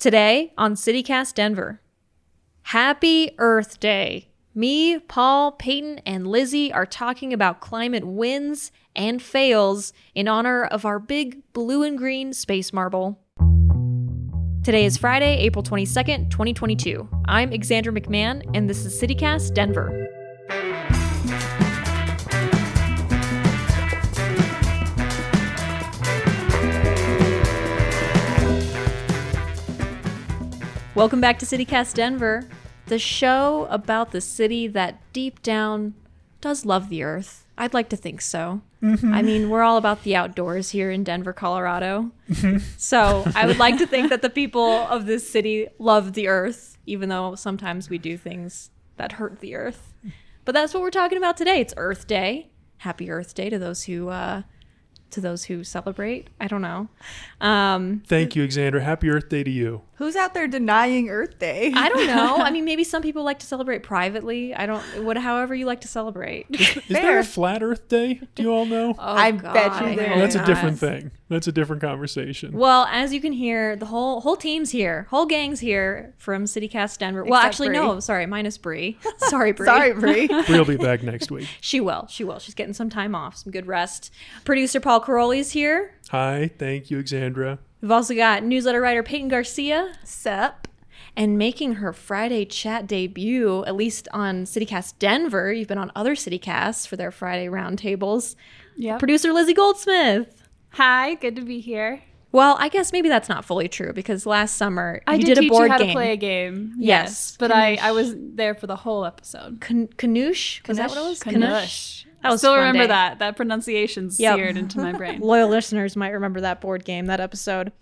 Today on CityCast Denver. Happy Earth Day. Me, Paul, Peyton, and Lizzie are talking about climate wins and fails in honor of our big blue and green space marble. Today is Friday, April 22nd, 2022. I'm Xandra McMahon, and this is CityCast Denver. Welcome back to CityCast Denver, the show about the city that deep down does love the earth. I'd like to think so. I mean, we're all about the outdoors here in Denver, Colorado. So I would like to think that the people of this city love the earth, even though sometimes we do things that hurt the earth. But that's what we're talking about today. It's Earth Day. Happy Earth Day to those who uh, to those who celebrate. I don't know. Um, Thank you, Xandra. Happy Earth Day to you. Who's out there denying Earth Day? I don't know. I mean, maybe some people like to celebrate privately. I don't. What, however you like to celebrate. Is there a Flat Earth Day? Do you all know? Oh, I bet you God, there I Oh, that's a different thing. That's a different conversation. Well, as you can hear, the whole whole team's here, whole gang's here from CityCast Denver. well, Except actually, Bree. no, sorry, minus Bree. Sorry, Bree. Sorry, Bree. We'll be back next week. She will. She will. She's getting some time off, some good rest. Producer Paul Karolyi's here. Hi, thank you, Xandra. We've also got newsletter writer Peyton Garcia. Sup? And making her Friday chat debut, at least on CityCast Denver. You've been on other CityCasts for their Friday roundtables. Yep. Producer Lizzie Goldsmith. Hi, good to be here. Well, I guess maybe that's not fully true because last summer I you did, did, a board you how game. to play a game. Yes. Yes, but I, I was there for the whole episode. Can- Canoosh? Was that what it was? That I still remember day. that. That pronunciation's Yep. seared into my brain. Loyal listeners might remember that board game, that episode.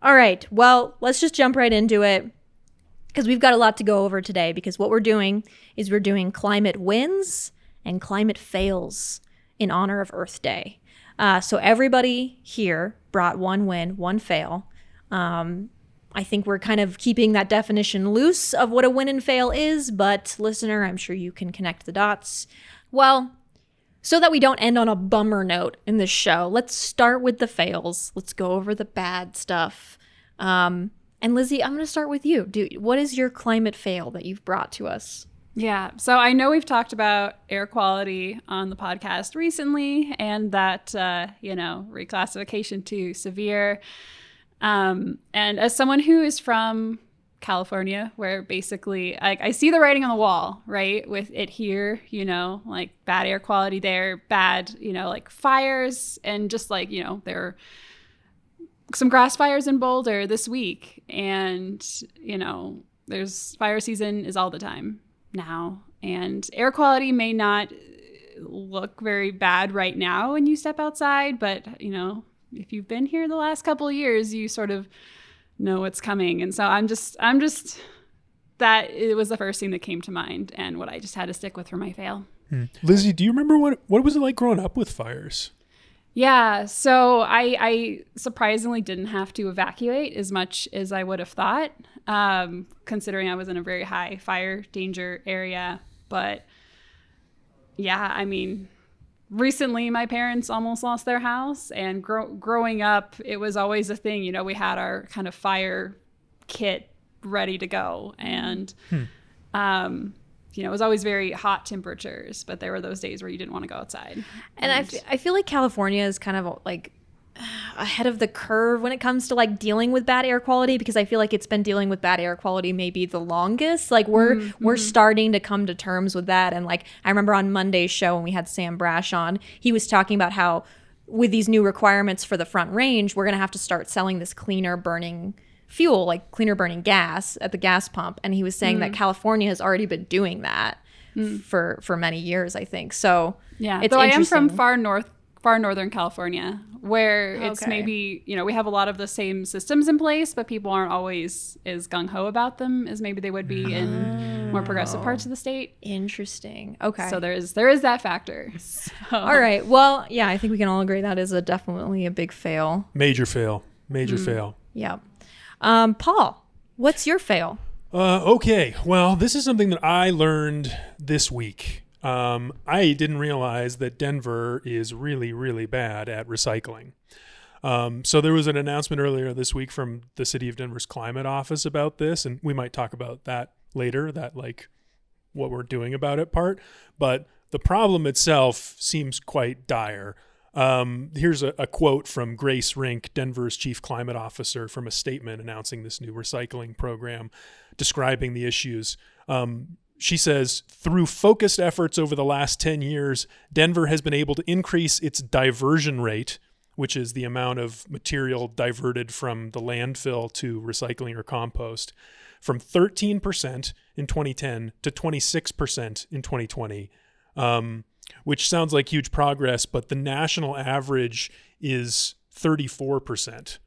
All right. Well, let's just jump right into it because we've got a lot to go over today. Because what we're doing is we're doing climate wins and climate fails in honor of Earth Day. Uh, so everybody here brought one win, one fail. Um, I think we're kind of keeping that definition loose of what a win and fail is, but listener, I'm sure you can connect the dots. Well, so that we don't end on a bummer note in this show, let's start with the fails. Let's go over the bad stuff. Um, and Lizzie, I'm going to start with you. Do what is your climate fail that you've brought to us? Yeah. So I know we've talked about air quality on the podcast recently and that, uh, you know, reclassification to severe. Um, and as someone who is from California, where basically I, I see the writing on the wall, right? With it here, you know, like bad air quality there, bad, you know, like fires, and just like, you know, there are some grass fires in Boulder this week. And, you know, there's fire season is all the time now. And air quality may not look very bad right now when you step outside, but, you know, if you've been here the last couple years, you sort of know what's coming. And so I'm just, I'm just, that it was the first thing that came to mind and what I just had to stick with for my fail. Hmm. Lizzie, do you remember what what was it like growing up with fires? Yeah, so I, I surprisingly didn't have to evacuate as much as I would have thought, um, considering I was in a very high fire danger area. But yeah, I mean, recently my parents almost lost their house, and grow- growing up, it was always a thing. You know, we had our kind of fire kit ready to go, and um, you know, it was always very hot temperatures. But there were those days where you didn't want to go outside. And I, f- I feel like California is kind of uh, like ahead of the curve when it comes to like dealing with bad air quality because I feel like it's been dealing with bad air quality maybe the longest. Like we're mm-hmm, we're mm-hmm. starting to come to terms with that and like I remember on Monday's show when we had Sam Brash on, he was talking about how with these new requirements for the front range, we're going to have to start selling this cleaner burning fuel, like cleaner burning gas at the gas pump and he was saying that mm. California has already been doing that mm. for for many years, I think. So Yeah, it's though I am from far north, far northern California, where it's Okay. maybe you know we have a lot of the same systems in place, but people aren't always as gung ho about them as maybe they would be in ah. more progressive parts of the state. Interesting. Okay. So there is there is that factor. So, all right. Well, yeah, I think we can all agree that is a definitely a big fail. Major fail. Major Mm. fail. Yeah. Um, Paul, what's your fail? Uh, okay, well, this is something that I learned this week. Um, I didn't realize that Denver is really, really bad at recycling. Um, so there was an announcement earlier this week from the city of Denver's climate office about this, and we might talk about that later. That like what we're doing about it part, but the problem itself seems quite dire. Um, here's a, a quote from Grace Rink, Denver's chief climate officer, from a statement announcing this new recycling program, describing the issues. Um, she says, through focused efforts over the last 10 years, Denver has been able to increase its diversion rate, which is the amount of material diverted from the landfill to recycling or compost, from 13% in 2010 to 26% in 2020. Um, which sounds like huge progress, but the national average is 34%.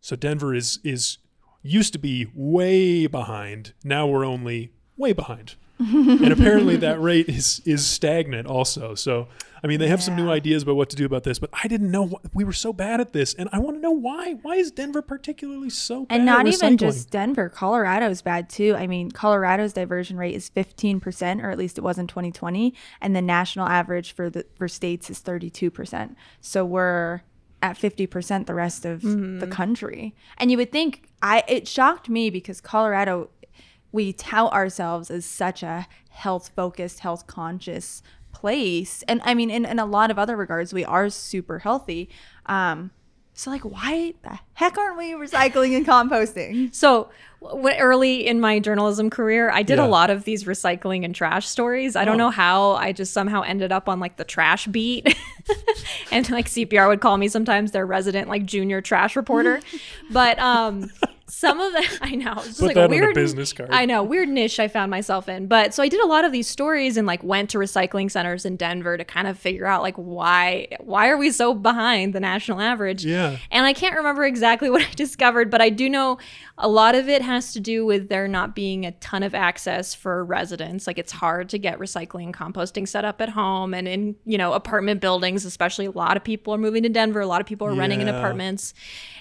So Denver is is used to be way behind. Now we're only way behind. and apparently that rate is is stagnant also. So I mean they have some new ideas about what to do about this, but I didn't know wh- we were so bad at this and I want to know why. Why is Denver particularly so bad And not at even just Denver. Colorado's bad too. I mean, Colorado's diversion rate is 15%, or at least it was in 2020, and the national average for the for states is 32%. So we're at 50% the rest of the mm-hmm. country. And you would think I it shocked me because Colorado we tout ourselves as such a health focused, health conscious place. And I mean, in, in a lot of other regards, we are super healthy. Um, so, like, why the heck aren't we recycling and composting? So, w- early in my journalism career, I did Yeah. a lot of these recycling and trash stories. I don't Oh. know how I just somehow ended up on like the trash beat. and like CPR would call me sometimes their resident like junior trash reporter. but um some of the I know, it's just Put like that a on a weird business card. I know, weird niche I found myself in. But so I did a lot of these stories and like went to recycling centers in Denver to kind of figure out like why why are we so behind the national average? Yeah. And I can't remember exactly what I discovered, but I do know a lot of it has to do with there not being a ton of access for residents. Like it's hard to get recycling and composting set up at home and in, you know, apartment buildings, especially a lot of people are moving to Denver, a lot of people are renting in apartments.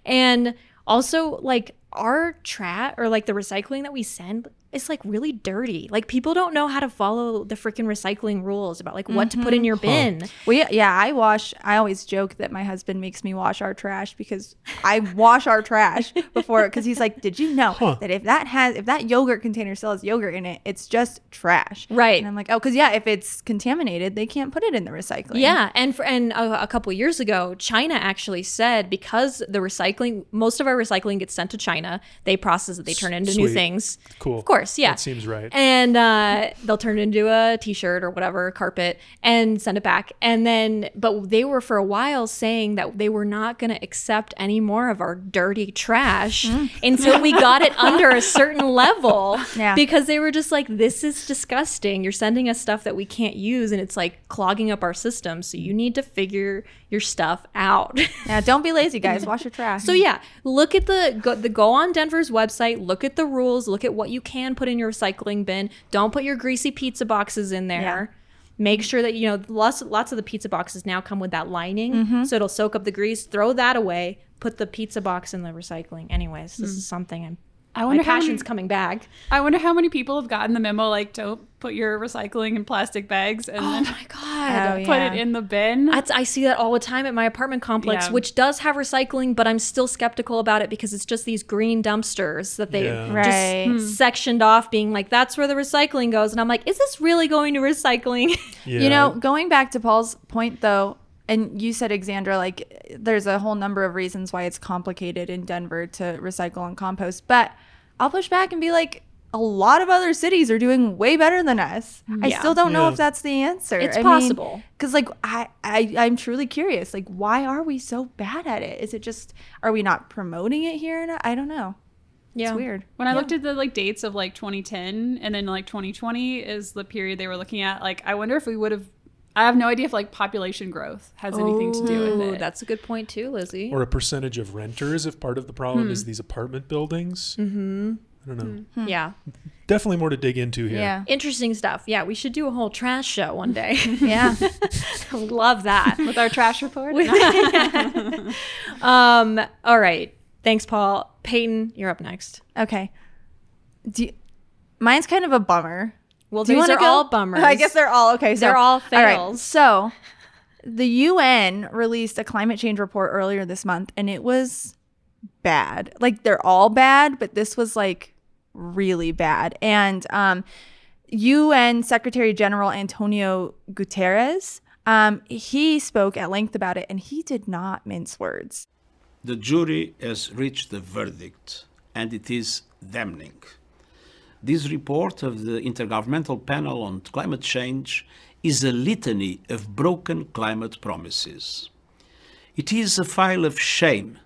And also like our trash or like the recycling that we send is like really dirty. Like people don't know how to follow the freaking recycling rules about like what to put in mm-hmm. your bin. We, yeah, I wash, I always joke that my husband makes me wash our trash because I wash our trash before, because he's like, Did you know that if that has, if that yogurt container still has yogurt in it, it's just trash? Right. And I'm like, Oh, because yeah, if it's contaminated, they can't put it in the recycling. Yeah, and for, and a, a couple years ago, China actually said because the recycling, most of our recycling gets sent to China, they process it, they turn it into new things. Cool. Of course, yeah. That seems right. And uh, they'll turn it into a T-shirt or whatever, carpet, and send it back. And then, but they were for a while saying that they were not going to accept any more of our dirty trash until we got it under a certain level. Yeah. Because they were just like, this is disgusting. You're sending us stuff that we can't use, and it's like clogging up our system. So you need to figure your stuff out. Yeah. Don't be lazy, guys. Wash your trash. So yeah, look at the go, the go on Denver's website. Look at the rules. Look at what you can put in your recycling bin. Don't put your greasy pizza boxes in there. Yeah. Make sure that you know lots lots of the pizza boxes now come with that lining, Mm-hmm. so it'll soak up the grease. Throw that away. Put the pizza box in the recycling. Anyways, this is something I'm. I My wonder how many, passion's coming back. I wonder how many people have gotten the memo like don't put your recycling in plastic bags and Oh then my god. Oh, put yeah. it in the bin. That's, I see that all the time at my apartment complex, Yeah. which does have recycling, but I'm still skeptical about it because it's just these green dumpsters that they Yeah. Right. just sectioned off, being like, that's where the recycling goes. And I'm like, is this really going to recycling? Yeah. You know, going back to Paul's point though, and you said, Alexandra, like there's a whole number of reasons why it's complicated in Denver to recycle and compost. But I'll push back and be like, a lot of other cities are doing way better than us. I still don't know if that's the answer. It's I possible. Because like I, I I'm truly curious. Like, why are we so bad at it? Is it just are we not promoting it here? And I don't know. yeah. It's weird. when I looked at the like dates of like 2010 and then like 2020 is the period they were looking at. Like, I wonder if we would have. I have no idea if like population growth has anything to do with it. That's a good point too, Lizzie. or a percentage of renters if part of the problem Hmm. is these apartment buildings. Mm-hmm. I don't know. yeah. Definitely more to dig into here. Yeah. Interesting stuff. Yeah, we should do a whole trash show one day. Yeah. Love that. with our trash report. um, all right. Thanks, Paul. Peyton, you're up next. okay. Do you, mine's kind of a bummer. Well, Do you these want are to go? all bummers. I guess they're all okay. So They're all fails. All right, so the UN released a climate change report earlier this month and it was bad. Like they're all bad, but this was like really bad. And um, UN Secretary General Antonio Guterres, um, he spoke at length about it and he did not mince words. The jury has reached a verdict and it is damning. This report of the Intergovernmental Panel on Climate Change is a litany of broken climate promises. It is a file of shame,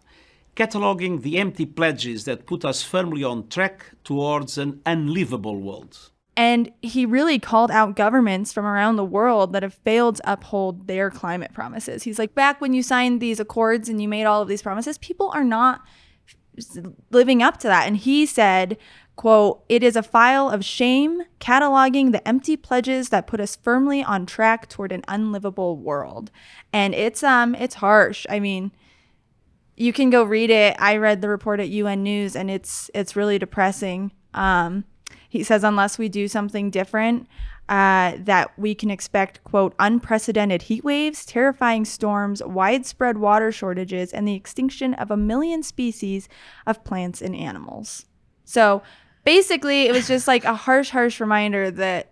cataloguing the empty pledges that put us firmly on track towards an unlivable world. And he really called out governments from around the world that have failed to uphold their climate promises. He's like, back when you signed these accords and you made all of these promises, people are not living up to that. And he said, quote, it is a file of shame cataloging the empty pledges that put us firmly on track toward an unlivable world. And it's um it's harsh. I mean, you can go read it. I read the report at UN News and it's it's really depressing. Um he says unless we do something different, uh, that we can expect, quote, unprecedented heat waves, terrifying storms, widespread water shortages, and the extinction of a million species of plants and animals. So basically, it was just like a harsh, harsh reminder that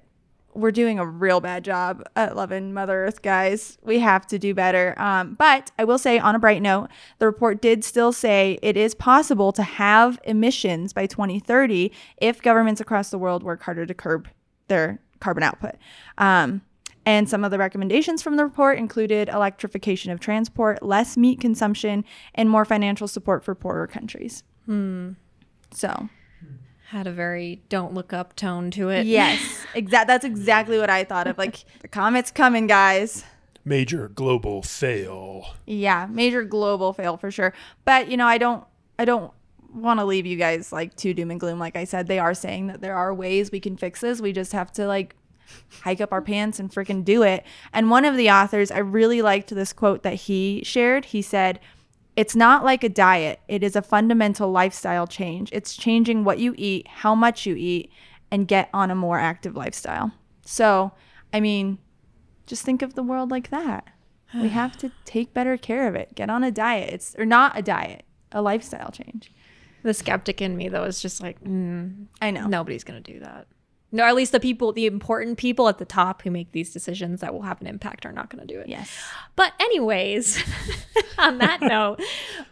we're doing a real bad job at loving Mother Earth, guys. We have to do better. Um, but I will say, on a bright note, the report did still say it is possible to have emissions by 2030 if governments across the world work harder to curb their carbon output. Um, and some of the recommendations from the report included electrification of transport, less meat consumption, and more financial support for poorer countries. Hmm. So, Had a very don't look up tone to it. yes, exact. That's exactly what I thought of. Like the comet's coming, guys. Major global fail. Yeah, major global fail for sure. But you know, I don't, I don't want to leave you guys like too doom and gloom. Like I said, they are saying that there are ways we can fix this. We just have to like hike up our pants and freaking do it. And one of the authors, I really liked this quote that he shared. He said, It's not like a diet, it is a fundamental lifestyle change. It's changing what you eat, how much you eat, and get on a more active lifestyle. So, I mean, just think of the world like that. We have to take better care of it. Get on a diet. It's or not a diet, a lifestyle change. The skeptic in me, though, is just like, mm, I know. nobody's going to do that. No, at least the people, the important people at the top who make these decisions that will have an impact are not going to do it. Yes. But anyways, on that note,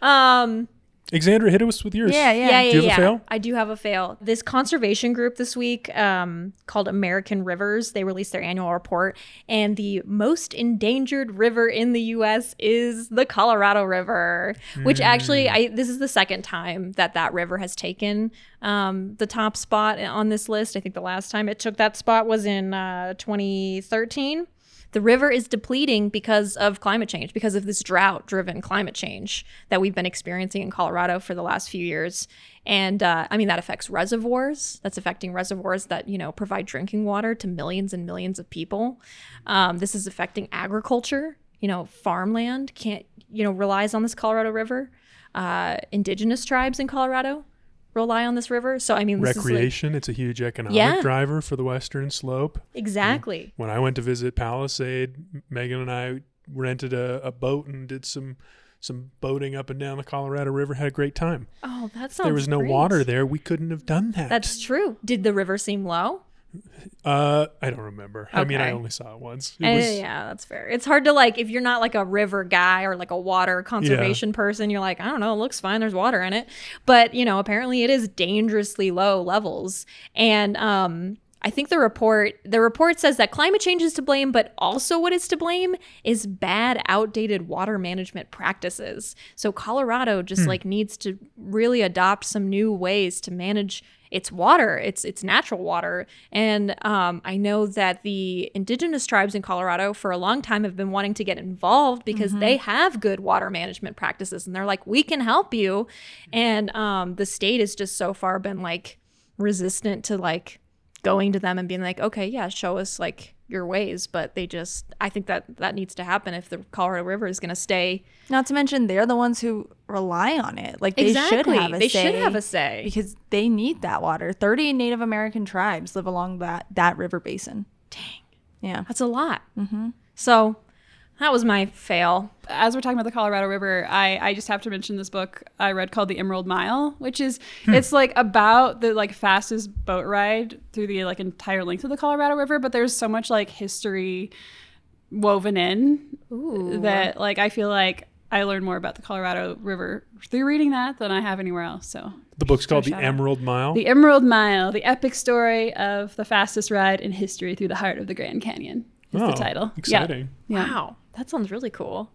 um, Alexandra, hit us with yours. Yeah, yeah. yeah, yeah, Do you have a fail? I do have a fail. This conservation group this week, um, called American Rivers, they released their annual report, and the most endangered river in the U.S. is the Colorado River. Which actually, I this is the second time that that river has taken um, the top spot on this list. I think the last time it took that spot was in uh, 2013 the river is depleting because of climate change, because of this drought driven climate change that we've been experiencing in Colorado for the last few years. And uh, I mean, that affects reservoirs. That's affecting reservoirs that, you know, provide drinking water to millions and millions of people. Um, this is affecting agriculture. You know, farmland can't, you know, relies on this Colorado River. Uh, indigenous tribes in Colorado rely on this river. So, I mean, this is like, Recreation, it's a huge economic Yeah. driver for the Western Slope. exactly. Mm. When I went to visit Palisade, Megan and I rented a, a boat and did some some boating up and down the Colorado River. Had a great time. Oh, that sounds there was no great. water there. We couldn't have done that. That's true. Did the river seem low? Uh, I don't remember. I mean, I only saw it once. It Uh, was, yeah, that's fair. It's hard to like if you're not like a river guy or like a water conservation person, you're like, I don't know, it looks fine, there's water in it. But, you know, apparently it is dangerously low levels. And um I think the report the report says that climate change is to blame, but also what is to blame is bad outdated water management practices. So Colorado just like needs to really adopt some new ways to manage its water, its its natural water. And um, I know that the indigenous tribes in Colorado for a long time have been wanting to get involved because they have good water management practices, and they're like, we can help you. And um, the state has just so far been like resistant to like going to them and being like, okay, yeah, show us like your ways. But they just, I think that that needs to happen if the Colorado River is going to stay. Not to mention they're the ones who rely on it. Like they should Exactly. have a They say. should have a say. because they need that water. Thirty Native American tribes live along that that river basin. Dang. Yeah. That's a lot. Mm-hmm. So That was my fail. as we're talking about the Colorado River, I, I just have to mention this book I read called The Emerald Mile, which is hmm. it's like about the like fastest boat ride through the like entire length of the Colorado River, but there's so much like history woven in Ooh. that like I feel like I learned more about the Colorado River through reading that than I have anywhere else. So The book's called The shout out. Emerald Mile. The Emerald Mile, the epic story of the fastest ride in history through the heart of the Grand Canyon is oh, the title. Yeah. Exciting. Yeah. Wow, that sounds really cool.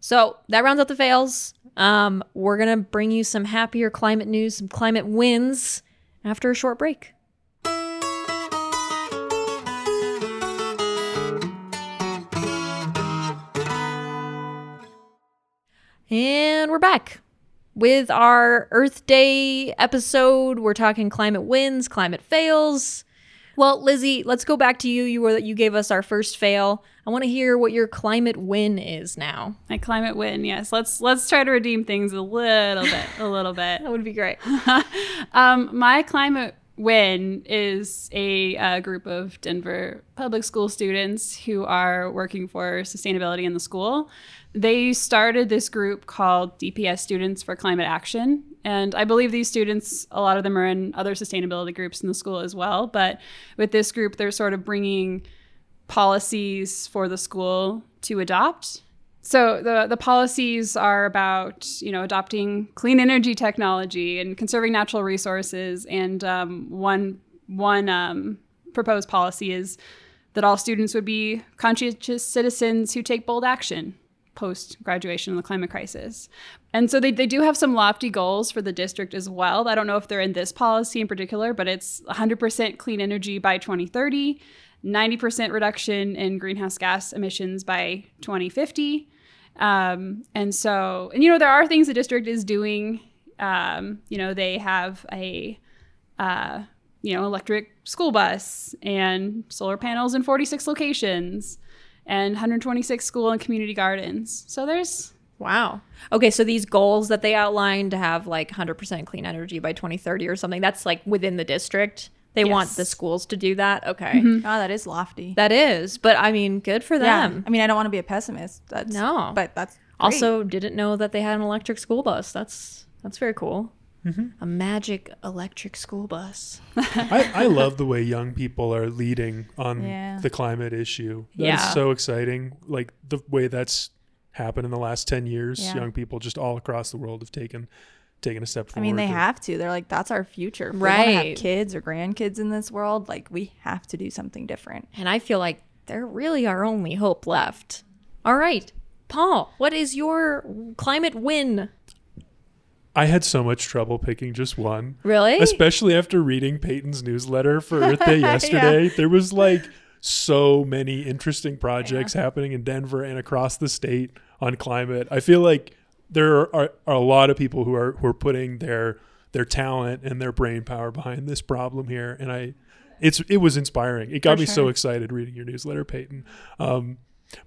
So that rounds out the fails. Um, we're gonna bring you some happier climate news, some climate wins after a short break. And we're back with our Earth Day episode. We're talking climate wins, climate fails. Well, Lizzie, let's go back to you. You were you gave us our first fail. I want to hear what your climate win is now. My climate win, yes. Let's let's try to redeem things a little bit, a little bit. That would be great. um, my climate win is a, uh group of Denver public school students who are working for sustainability in the school. They started this group called DPS Students for Climate Action. And I believe these students, a lot of them are in other sustainability groups in the school as well. But with this group, they're sort of bringing policies for the school to adopt. So the the policies are about you know adopting clean energy technology and conserving natural resources. And um, one one um, proposed policy is that all students would be conscientious citizens who take bold action post graduation in the climate crisis. And so they, they do have some lofty goals for the district as well. I don't know if they're in this policy in particular, but it's 100% clean energy by 2030, 90% reduction in greenhouse gas emissions by 2050. Um, and so, and you know, there are things the district is doing. Um, you know, they have a, uh, you know, electric school bus and solar panels in 46 locations and 126 school and community gardens. So there's Wow. Okay, so these goals that they outlined to have like 100% clean energy by 2030 or something, that's like within the district. They want the schools to do that. Okay. Oh, that is lofty. That is, but I mean, good for yeah. them. I mean, I don't want to be a pessimist. That's No. but that's great. Also, didn't know that they had an electric school bus. That's that's very cool. Mm-hmm. A magic electric school bus. I, I love the way young people are leading on Yeah. the climate issue. That's Yeah. so exciting. Like the way that's happened in the last 10 years. Yeah. Young people just all across the world have taken taken a step forward. I mean, they to- have to. They're like, that's our future. If we wanna Right. have kids or grandkids in this world, like we have to do something different. And I feel like they're really our only hope left. All right. Paul, what is your climate win? I had so much trouble picking just one. Really? Especially after reading Peyton's newsletter for Earth Day yesterday. There was like so many interesting projects happening in Denver and across the state on climate. I feel like there are, are a lot of people who are who are putting their their talent and their brain power behind this problem here, and I it's it was inspiring. It got For me so excited reading your newsletter, Peyton. Um,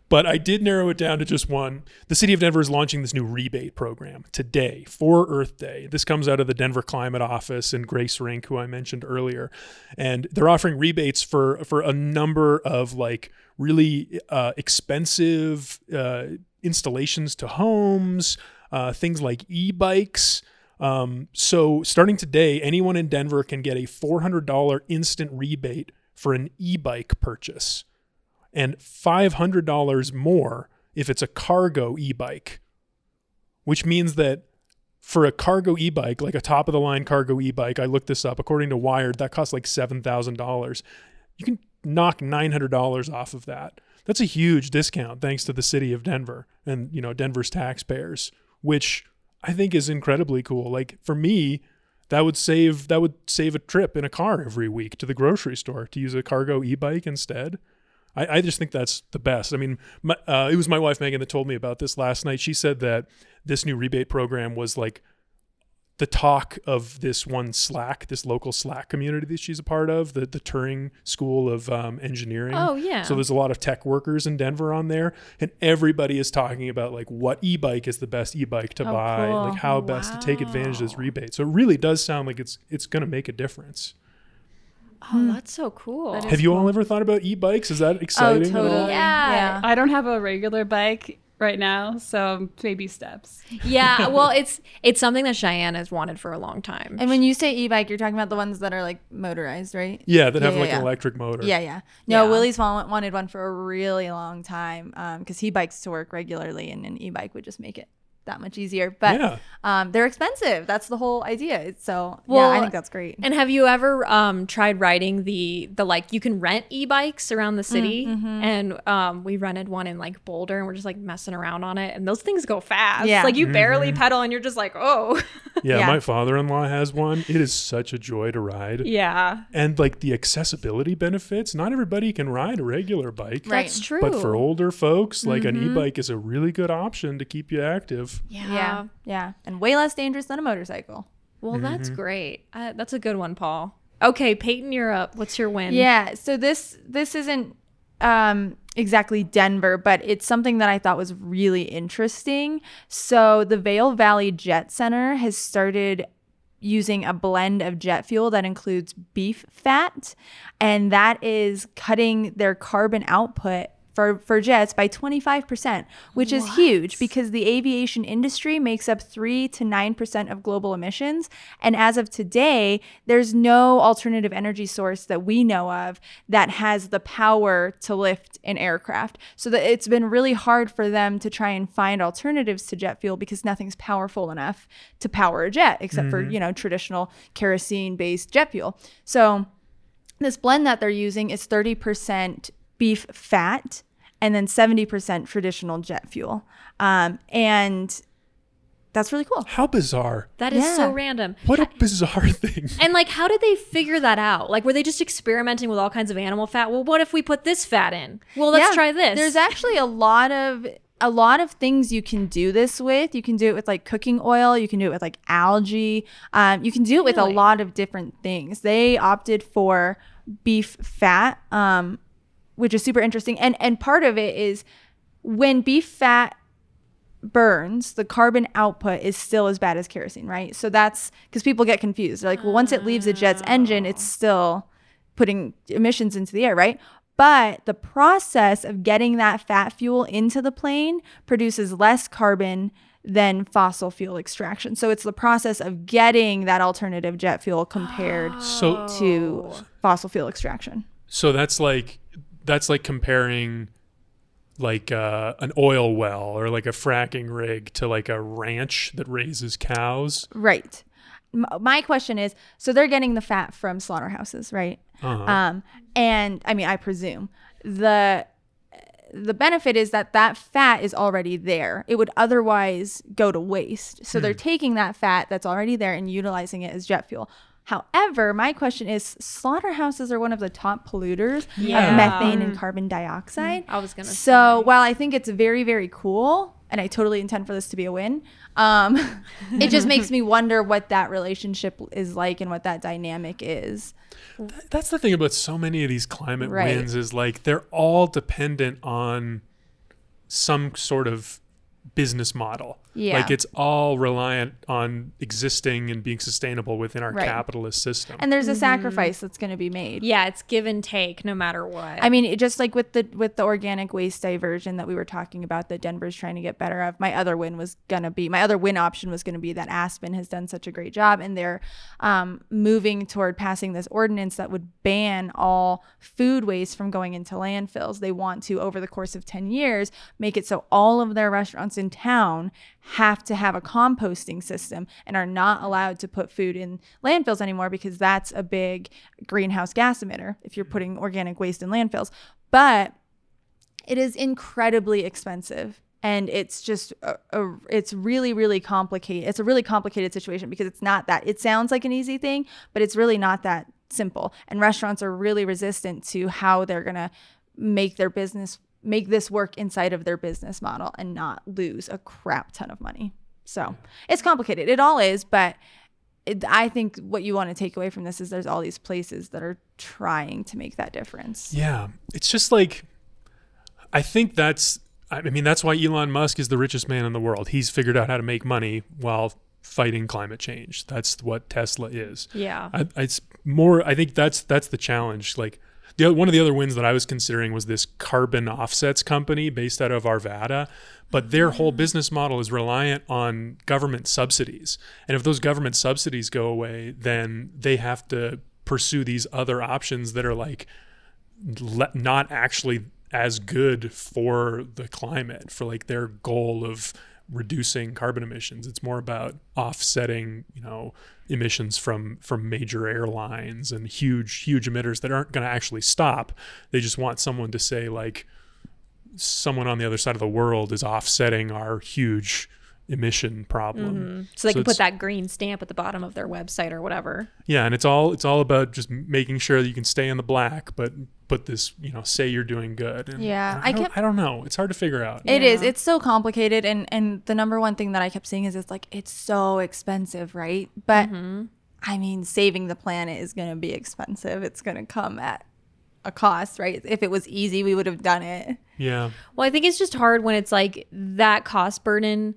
but I did narrow it down to just one. The city of Denver is launching this new rebate program today for Earth Day. This comes out of the Denver Climate Office and Grace Rink, who I mentioned earlier, and they're offering rebates for for a number of like really uh, expensive uh, installations to homes, uh, things like e-bikes. Um, so starting today, anyone in Denver can get a $400 instant rebate for an e-bike purchase and $500 more if it's a cargo e-bike, which means that for a cargo e-bike, like a top of the line cargo e-bike, I looked this up. According to Wired, that costs like $7,000. You can knock $900 off of that. That's a huge discount thanks to the city of Denver and, you know, Denver's taxpayers, which I think is incredibly cool. Like for me, that would save that would save a trip in a car every week to the grocery store to use a cargo e-bike instead. I, I just think that's the best. I mean, my, uh, it was my wife Megan that told me about this last night. She said that this new rebate program was like the talk of this one Slack, this local Slack community that she's a part of, the the Turing School of um, Engineering. Oh, yeah. So there's a lot of tech workers in Denver on there, and everybody is talking about like what e-bike is the best e-bike to Oh, buy, cool. like how best to take advantage of this rebate. So it really does sound like it's it's going to make a difference. Oh, that's so cool. That is Have you all ever thought about e-bikes? Is that exciting? at all? totally. Yeah. I don't have a regular bike right now, so baby steps. yeah, well, it's it's something that Cheyenne has wanted for a long time. And when you say e-bike, you're talking about the ones that are like motorized, right? Yeah, that have Yeah, like yeah, an electric motor. Yeah, yeah. No, Yeah. Willie's wa- wanted one for a really long time um, because he bikes to work regularly, and an e-bike would just make it that much easier. But Yeah. um, they're expensive. That's the whole idea. So Well, yeah, I think that's great. And have you ever um, tried riding the the like you can rent e-bikes around the city? And um, we rented one in like Boulder, and we're just like messing around on it, and those things go fast. Yeah. like you barely pedal, and you're just like, oh, yeah, Yeah. my father-in-law has one. It is such a joy to ride. yeah, And like the accessibility benefits, not everybody can ride a regular bike. Right. that's true. But for older folks, like an e-bike is a really good option to keep you active. Yeah, yeah, yeah, and way less dangerous than a motorcycle. well, that's great. Uh, that's a good one, Paul. Okay, Peyton, you're up. What's your win? Yeah. So this this isn't um, exactly Denver, but it's something that I thought was really interesting. So the Vail Valley Jet Center has started using a blend of jet fuel that includes beef fat, and that is cutting their carbon output. For, for jets by 25%, which is huge because the aviation industry makes up 3 to 9% of global emissions. And as of today, there's no alternative energy source that we know of that has the power to lift an aircraft. So that it's been really hard for them to try and find alternatives to jet fuel because nothing's powerful enough to power a jet except for, mm-hmm. you know, traditional kerosene based jet fuel. So this blend that they're using is 30% beef fat and then 70% traditional jet fuel. Um, and that's really cool. How bizarre. that is so random. What a bizarre thing. And like, how did they figure that out? Like, were they just experimenting with all kinds of animal fat? Well, what if we put this fat in? Well, let's Yeah. try this. There's actually a lot of a lot of things you can do this with. You can do it with like cooking oil. You can do it with like algae. Um, you can do it with a lot of different things. They opted for beef fat, um, which is super interesting. And and part of it is when beef fat burns, the carbon output is still as bad as kerosene, right? So that's because people get confused. They're like, well, once it leaves a jet's engine, it's still putting emissions into the air, right? But the process of getting that fat fuel into the plane produces less carbon than fossil fuel extraction. So it's the process of getting that alternative jet fuel compared So to fossil fuel extraction. so that's like that's like comparing like uh, an oil well or like a fracking rig to like a ranch that raises cows. Right. M- My question is so they're getting the fat from slaughterhouses, right? Uh-huh. Um, and I mean, I presume the the benefit is that that fat is already there. It would otherwise go to waste. So they're taking that fat that's already there and utilizing it as jet fuel. However, my question is slaughterhouses are one of the top polluters Yeah. of methane and carbon dioxide. I was gonna So while I think it's very, very cool, and I totally intend for this to be a win, um, it just makes me wonder what that relationship is like and what that dynamic is. That's the thing about so many of these climate Right. wins is like they're all dependent on some sort of business model. Yeah. Like it's all reliant on existing and being sustainable within our Right. capitalist system. And there's a sacrifice that's going to be made. Yeah, it's give and take no matter what. I mean, it just like with the with the organic waste diversion that we were talking about that Denver's trying to get better of. My other win was gonna be my other win option was gonna be that Aspen has done such a great job, and they're um, moving toward passing this ordinance that would ban all food waste from going into landfills. They want to, over the course of ten years, make it so all of their restaurants in town have to have a composting system and are not allowed to put food in landfills anymore because that's a big greenhouse gas emitter if you're mm-hmm. putting organic waste in landfills. But it is incredibly expensive and it's just a, a, it's really really complicated it's a really complicated situation because it's not that it sounds like an easy thing but it's really not that simple and restaurants are really resistant to how they're going to make their business make this work inside of their business model and not lose a crap ton of money so it's complicated it all is but it, I think what you want to take away from this is there's all these places that are trying to make that difference. Yeah, it's just like I think that's I mean that's why Elon Musk is the richest man in the world. He's figured out how to make money while fighting climate change. That's what Tesla is. Yeah. I, it's more. I think that's that's the challenge. Like the one of the other wins that I was considering was this carbon offsets company based out of Arvada, but their whole mm. business model is reliant on government subsidies. And if those government subsidies go away, then they have to pursue these other options that are like le- not actually as good for the climate for like their goal of reducing carbon emissions it's more about offsetting you know emissions from from major airlines and huge huge emitters that aren't going to actually stop. They just want someone to say like someone on the other side of the world is offsetting our huge emission problem mm-hmm. So they So can put that green stamp at the bottom of their website or whatever. yeah and it's all it's all about just making sure that you can stay in the black but put this you know say you're doing good and Yeah, I, I don't, I don't know it's hard to figure out It is. Yeah. It's so complicated, and and the number one thing that I kept seeing is it's like it's so expensive, right? But mm-hmm. I mean, saving the planet is going to be expensive. It's going to come at a cost, right? If it was easy, we would have done it. yeah Well, I think it's just hard when it's like that cost burden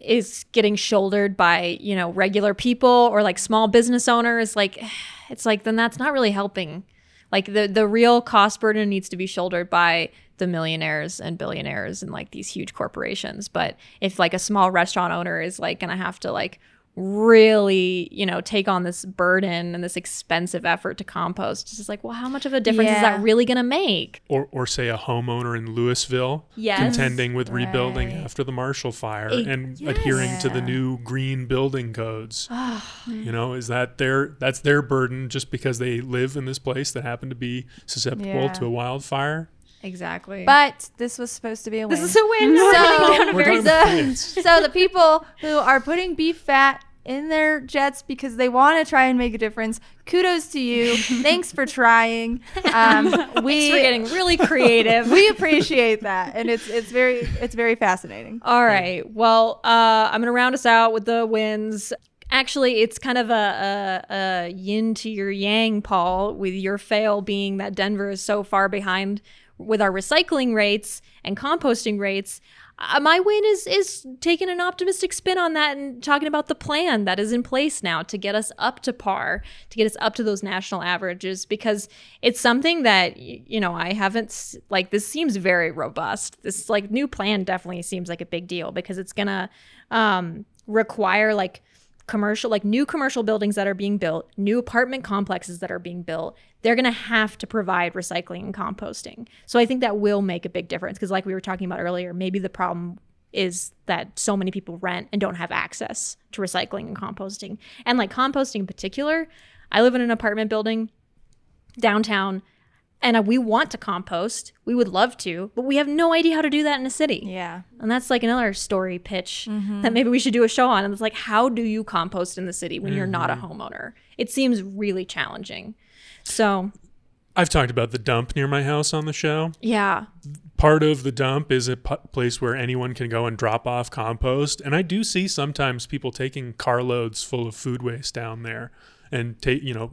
is getting shouldered by, you know, regular people or like small business owners. Like, it's like, then that's not really helping. Like, the, the real cost burden needs to be shouldered by the millionaires and billionaires and like these huge corporations. But if like a small restaurant owner is like to have to like really, you know, take on this burden and this expensive effort to compost, it's just like, well, how much of a difference is that really going to make? or, or say a homeowner in Louisville Yes. contending with rebuilding Right. after the Marshall Fire Eh, and adhering to the new green building codes. Ah. you know, is that their that's their burden just because they live in this place that happened to be susceptible Yeah. to a wildfire? Exactly. But this was supposed to be a win. This is a win. So- So, We're talking about wins. so the people who are putting beef fat in their jets because they want to try and make a difference, kudos to you. Thanks for trying. Um, we Thanks for getting really creative. we appreciate that, and it's it's very it's very fascinating. All right. Well, uh, I'm gonna round us out with the wins. Actually, it's kind of a, a, a yin to your yang, Paul, with your fail being that Denver is so far behind with our recycling rates and composting rates. Uh, my win is is taking an optimistic spin on that and talking about the plan that is in place now to get us up to par, to get us up to those national averages, because it's something that you know I haven't like. This seems very robust. This like new plan definitely seems like a big deal because it's gonna um, require like commercial like new commercial buildings that are being built new apartment complexes that are being built they're going to have to provide recycling and composting. So i think that will make a big difference because like we were talking about earlier maybe the problem is that so many people rent and don't have access to recycling and composting. And like composting in particular i live in an apartment building downtown and we want to compost we would love to but we have no idea how to do that in a city Yeah, and that's like another story pitch Mm-hmm. that maybe we should do a show on. And it's like, how do you compost in the city when you're not a Mm-hmm. homeowner? It seems really challenging. So, I've talked about the dump near my house on the show. yeah. Part of the dump is a p- place where anyone can go and drop off compost, and I do see sometimes people taking carloads full of food waste down there and take you know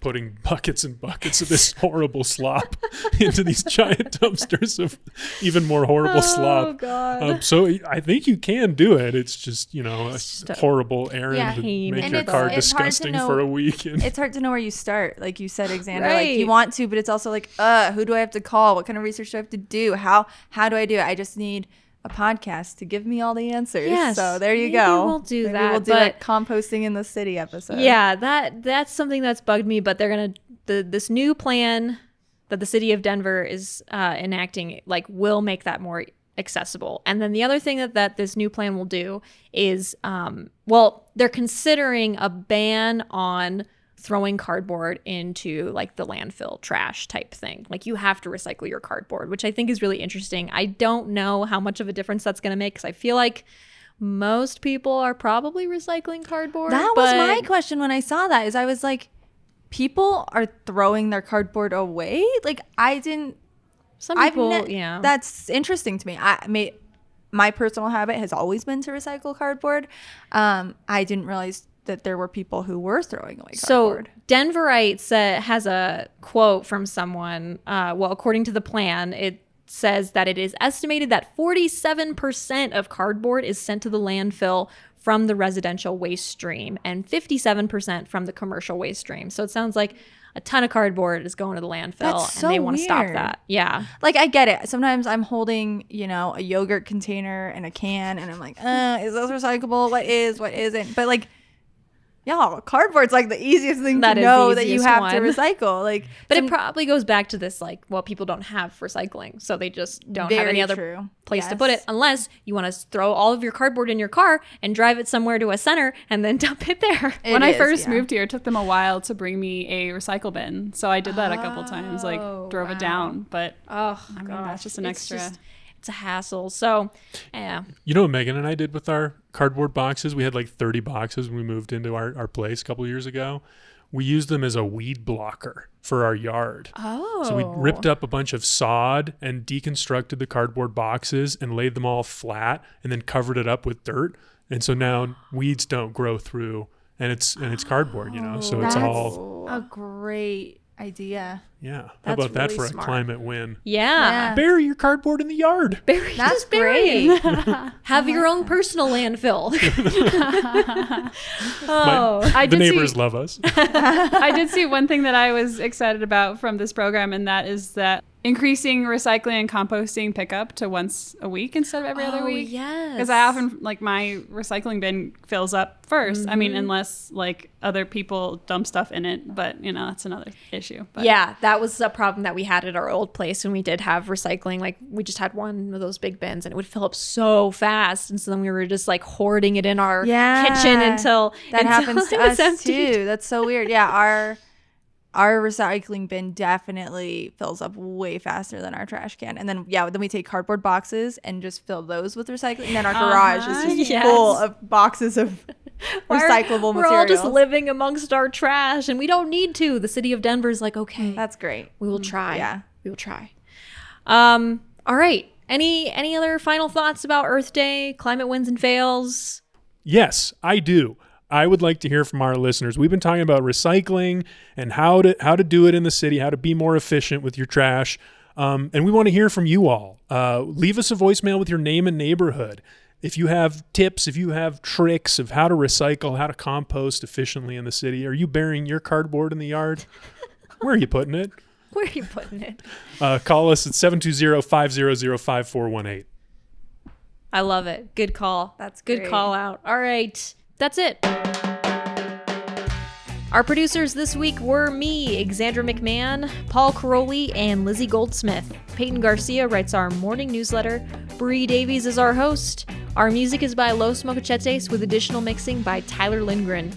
putting buckets and buckets of this horrible slop into these giant dumpsters of even more horrible Oh, slop. God. Um, so I think you can do it. It's just you know a just a horrible errand Yeah. to pain make in your car butt. It's hard to disgusting know- for a week. And it's hard to know where you start. Like you said, Alexander, like you want to, but it's also like, uh, who do I have to call? What kind of research do I have to do? How how do I do it? I just need a podcast to give me all the answers. Yes, So there you go. we'll do Maybe that, We'll do but- composting in the city episode. Yeah, that that's something that's bugged me. But they're gonna the this new plan that the city of Denver is uh, enacting like will make that more accessible. And then the other thing that that this new plan will do is, um, well, they're considering a ban on throwing cardboard into like the landfill trash type thing. Like you have to recycle your cardboard, which I think is really interesting. I don't know how much of a difference that's going to make because I feel like most people are probably recycling cardboard. That was my question when I saw that. Is I was like, people are throwing their cardboard away. Like I didn't. Some people, ne- yeah. That's interesting to me. I may, my personal habit has always been to recycle cardboard. Um, I didn't realize that there were people who were throwing away so cardboard. Denverite sa- has a quote from someone. Uh, well, according to the plan, it says that it is estimated that 47% of cardboard is sent to the landfill from the residential waste stream and 57% from the commercial waste stream. So it sounds like a ton of cardboard is going to the landfill That's and they want to stop that. Yeah. Like I get it. Sometimes I'm holding, you know, a yogurt container and a can, and I'm like, uh, is this recyclable? What is? What isn't? But like, y'all, cardboard's like the easiest thing That to know that you easiest have to recycle. Like, But some- it probably goes back to this like, well, people don't have recycling, so they just don't have any other true. place to put it unless you want to throw all of your cardboard in your car and drive it somewhere to a center and then dump it there. It when I first yeah. moved here, it took them a while to bring me a recycle bin. So I did that a couple times, like Oh, drove wow. it down. But Oh, I mean, that's just an it's extra. It's a hassle. So, yeah. You know what Megan and I did with our cardboard boxes? We had like 30 boxes when we moved into our, our place a couple years ago. We used them as a weed blocker for our yard. Oh. So we oh. ripped up a bunch of sod and deconstructed the cardboard boxes and laid them all flat and then covered it up with dirt. And so now weeds don't grow through and it's and it's cardboard, you know. So it's all a great idea. yeah. How That's about that really for a smart. climate win? Yeah. Yeah. Bury your cardboard in the yard. Bury, That's just bury it. great. Have your own personal landfill. My- oh. I the did see- neighbors love us. I did see one thing that I was excited about from this program, and that is that increasing recycling and composting pickup to once a week instead of every other Oh, week. yes. Because I often like my recycling bin fills up 1st I mean, Mm-hmm. unless like other people dump stuff in it, but you know that's another issue. But Yeah, that was a problem that we had at our old place when we did have recycling. Like we just had one of those big bins and it would fill up so fast. And so then we were just like hoarding it in our Yeah. kitchen until That until happens to us emptied. too. That's so weird. Yeah, our our recycling bin definitely fills up way faster than our trash can. And then yeah, then we take cardboard boxes and just fill those with recycling. And then our garage is just Yes. full of boxes of We're- recyclable We're all just living amongst our trash and we don't need to. The city of Denver's like, okay, That's great. we will try. Mm, yeah. We will try. Um, all right. Any any other final thoughts about Earth Day, climate wins and fails? Yes, I do. I would like to hear from our listeners. We've been talking about recycling and how to how to do it in the city, how to be more efficient with your trash, um, and we want to hear from you all. Uh, leave us a voicemail with your name and neighborhood. If you have tips, if you have tricks of how to recycle, how to compost efficiently in the city, are you burying your cardboard in the yard? Where are you putting it? Where are you putting it? Uh, call us at 720-500-5418. I love it. Good call. That's good great. call out. All right. That's it. Our producers this week were me, Xandra McMahon, Paul Karolyi, and Lizzie Goldsmith. Peyton Garcia writes our morning newsletter. Bree Davies is our host. Our music is by Los Mocochetes with additional mixing by Tyler Lindgren.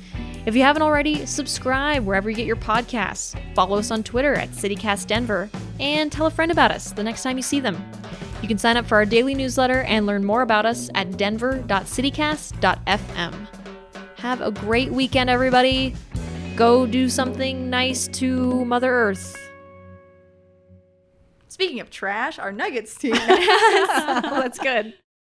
If you haven't already, subscribe wherever you get your podcasts. Follow us on Twitter at CityCast Denver and tell a friend about us the next time you see them. You can sign up for our daily newsletter and learn more about us at denver.citycast.fm. Have a great weekend, everybody. Go do something nice to Mother Earth. Speaking of trash, our Nuggets team That's good.